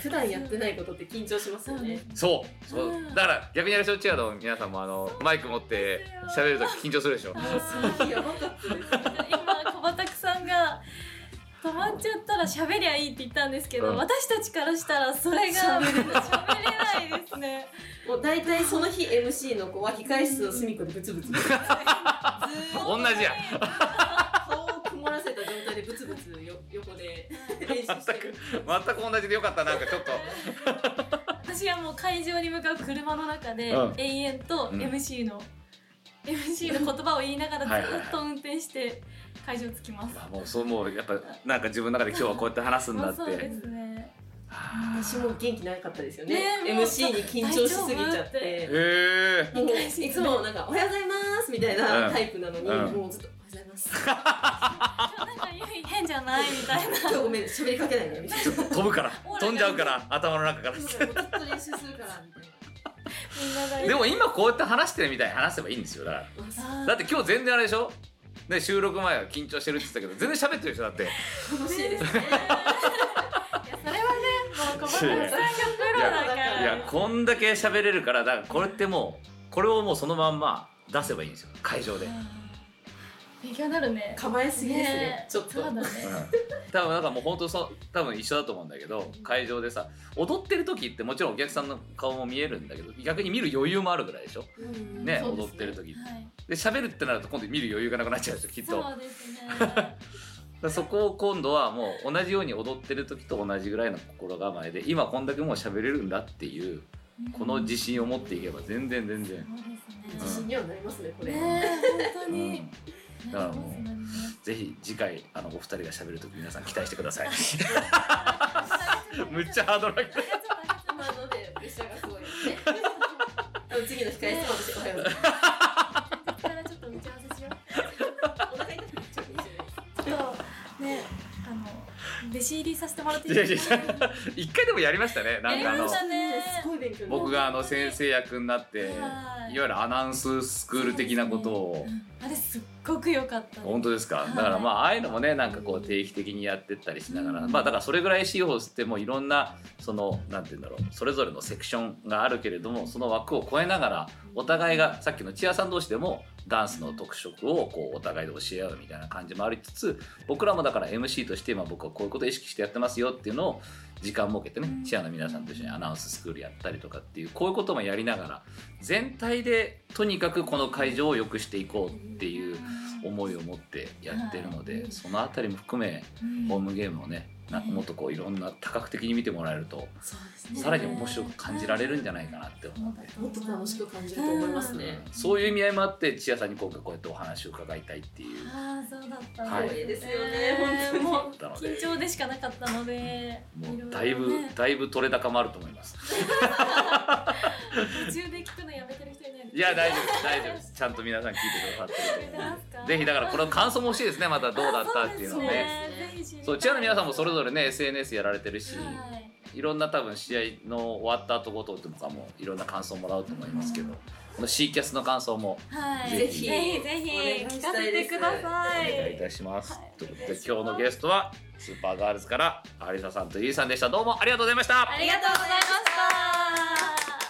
普段やってないことって緊張しますよね。そう。そう。うん。だから逆にあれでしょ？チアの皆さんもあのマイク持って喋るとき緊張するでしょ？その日やばかったです今小畑さんが止まっちゃったら喋りゃいいって言ったんですけど、うん。私たちからしたらそれが喋れないですね。もう大体その日 MC の子は控室の隅っこでブツブツ。[laughs] 同じや [laughs] 顔を曇らせた状態でブツブツよ横で練習してる。全く同じでよかったなんかちょっと。[laughs] 私はもう会場に向かう車の中で、うん。延々とうん。MC の、MC の言葉を言いながらずはいはいはい。っと運転して会場着きます。まあもうそうもう。やっぱなんか自分の中で今日はこうやって話すんだって。まあそうですね。はあ私も元気なかったですよねね MC に緊張しすぎちゃって。もういつもなんか「おはようございます」みたいなタイプなのに、うん。もうずっと「おはようございます」なんか変じゃないみたいな。今日ごめん喋りかけないで。みたいな飛ぶから。[laughs] 飛んじゃうから頭の中から。ずっと練習するからでも今こうやって話してるみたいに話せばいいんですよだから。だって今日全然あれでしょ？ね収録前は緊張してるって言ってたけど全然喋ってるでしょだって。楽しいですね。[laughs] いやそれはねもう小畑さんがプロだから。いやこんだけ喋れるからだからこれってもうこれをもうそのまんま出せばいいんですよ会場で、勉強になるね。構えすぎですね。ねちょっと。そうだね。多分なんかもう本当そう多分一緒だと思うんだけど会場でさ踊ってる時ってもちろんお客さんの顔も見えるんだけど逆に見る余裕もあるぐらいでしょ？うん。ねそうです踊ってる時はい。で喋るってなると今度見る余裕がなくなっちゃうでしょ？きっと。そうですね。[laughs] そこを今度はもう同じように踊ってる時と同じぐらいの心構えで今こんだけもう喋れるんだっていうこの自信を持っていけば全然全然、そうですね。自信にはなりますねこれ、ねえ本当に。うんだからもうぜひ次回あのお二人が喋る時皆さん期待してください。[laughs] むっちゃハードル上げた今 [laughs] のでプレッシャーがすごいですね次の控え室私おはようからちょっと打ち合わせしようお腹痛くなっちゃうちょっとねあの弟子入りさせてもらっていいですか？一回でもやりましたねなんか。あの僕があの先生役になってい。わゆるアナウンススクール的なことを。あれすっごく良かった。本当ですか？はい。だからまあああいうのもねなんかこう定期的にやってったりしながら、うん。まあだからそれぐらいシーホースってもういろんなそのなんて言うんだろうそれぞれのセクションがあるけれどもその枠を超えながらお互いがさっきのチアさん同士でもダンスの特色をこうお互いで教え合うみたいな感じもありつつ僕らもだから MC として今僕はこういうことを意識してやってますよっていうのを時間設けてねうん。チアの皆さんと一緒にアナウンススクールやったりとかっていうこういうこともやりながら全体でとにかくこの会場を良くしていこうっていう思いを持ってやってるので、はい。そのあたりも含めうん。ホームゲームをねなんかもっとこういろんな多角的に見てもらえるとさらに面白く感じられるんじゃないかなって思って。もっと楽しく感じると思いますね。そういう意味合いもあって千谷さんに今回こうやってお話を伺いたいっていう。ああそうだった。はい。光栄ですよね。本当に。緊張でしかなかったので。もうだいぶね。だいぶ取れ高もあると思います。[laughs] 途中で聞くのやめてる人いや大丈夫です。大丈夫です。ちゃんと皆さん聞いてくださってると思でぜひだからこの感想も欲しいですね。またどうだったっていうのをあねそうですね。ぜひ知りたい。そう千谷の皆さんもそれぞれね SNS やられてるし、はい。いろんな多分試合の終わった後ごととかもいろんな感想もらうと思いますけど、この C キャスの感想もはい、ぜひぜひぜひ聞かせてくださお願いいい。たします。はい。ということで今日のゲストはスーパーガールズから有沙さんとゆいさんでした。どうもありがとうございました。ありがとうございました。